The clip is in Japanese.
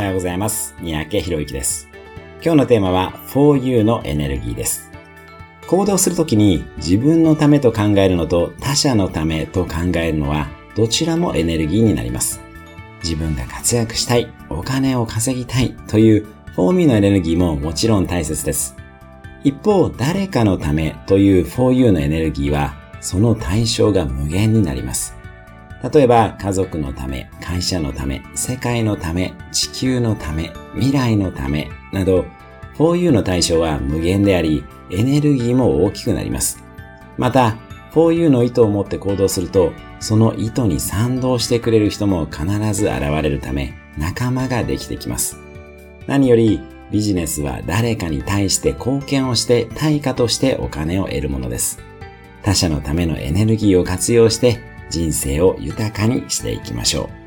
はようございます。三宅博之です。今日のテーマは 4U のエネルギーです。行動するときに自分のためと考えるのと他者のためと考えるのはどちらもエネルギーになります。自分が活躍したい、お金を稼ぎたいという 4U のエネルギーももちろん大切です。一方、誰かのためという 4U のエネルギーはその対象が無限になります。例えば、家族のため、会社のため、世界のため、地球のため、未来のため、など、4U の対象は無限であり、エネルギーも大きくなります。また、4U の意図を持って行動すると、その意図に賛同してくれる人も必ず現れるため、仲間ができてきます。何より、ビジネスは誰かに対して貢献をして対価としてお金を得るものです。他者のためのエネルギーを活用して人生を豊かにしていきましょう。